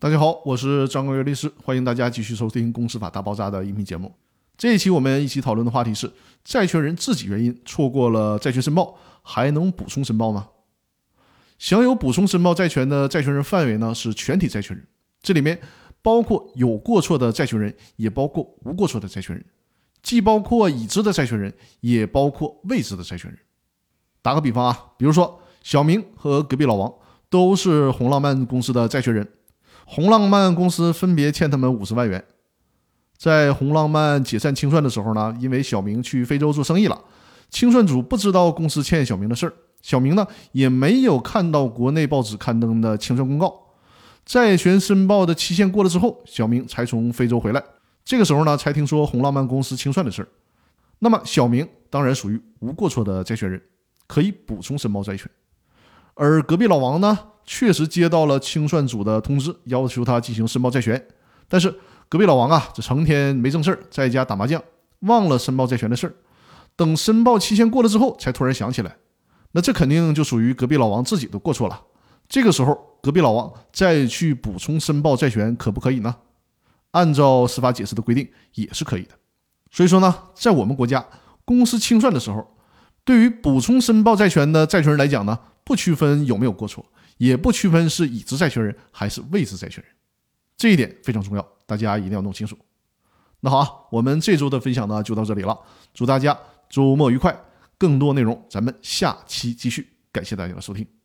大家好，我是张国元律师，欢迎大家继续收听《公司法大爆炸》的音频节目。这一期我们一起讨论的话题是：债权人自己原因错过了债权申报，还能补充申报吗？享有补充申报债权的债权人范围呢是全体债权人，这里面包括有过错的债权人，也包括无过错的债权人，既包括已知的债权人，也包括未知的债权人。打个比方啊，比如说小明和隔壁老王都是红浪漫公司的债权人，红浪漫公司分别欠他们五十万元。在红浪漫解散清算的时候呢，因为小明去非洲做生意了，清算组不知道公司欠小明的事儿。小明呢也没有看到国内报纸刊登的清算公告，债权申报的期限过了之后，小明才从非洲回来。这个时候呢，才听说红浪漫公司清算的事儿。那么小明当然属于无过错的债权人，可以补充申报债权。而隔壁老王呢，确实接到了清算组的通知，要求他进行申报债权。但是隔壁老王啊，这成天没正事儿，在家打麻将，忘了申报债权的事儿。等申报期限过了之后，才突然想起来。那这肯定就属于隔壁老王自己的过错了。这个时候，隔壁老王再去补充申报债权，可不可以呢？按照司法解释的规定，也是可以的。所以说呢，在我们国家，公司清算的时候，对于补充申报债权的债权人来讲呢，不区分有没有过错，也不区分是已知债权人还是未知债权人，这一点非常重要，大家一定要弄清楚。那好啊，我们这周的分享呢就到这里了，祝大家周末愉快。更多内容，咱们下期继续。感谢大家的收听。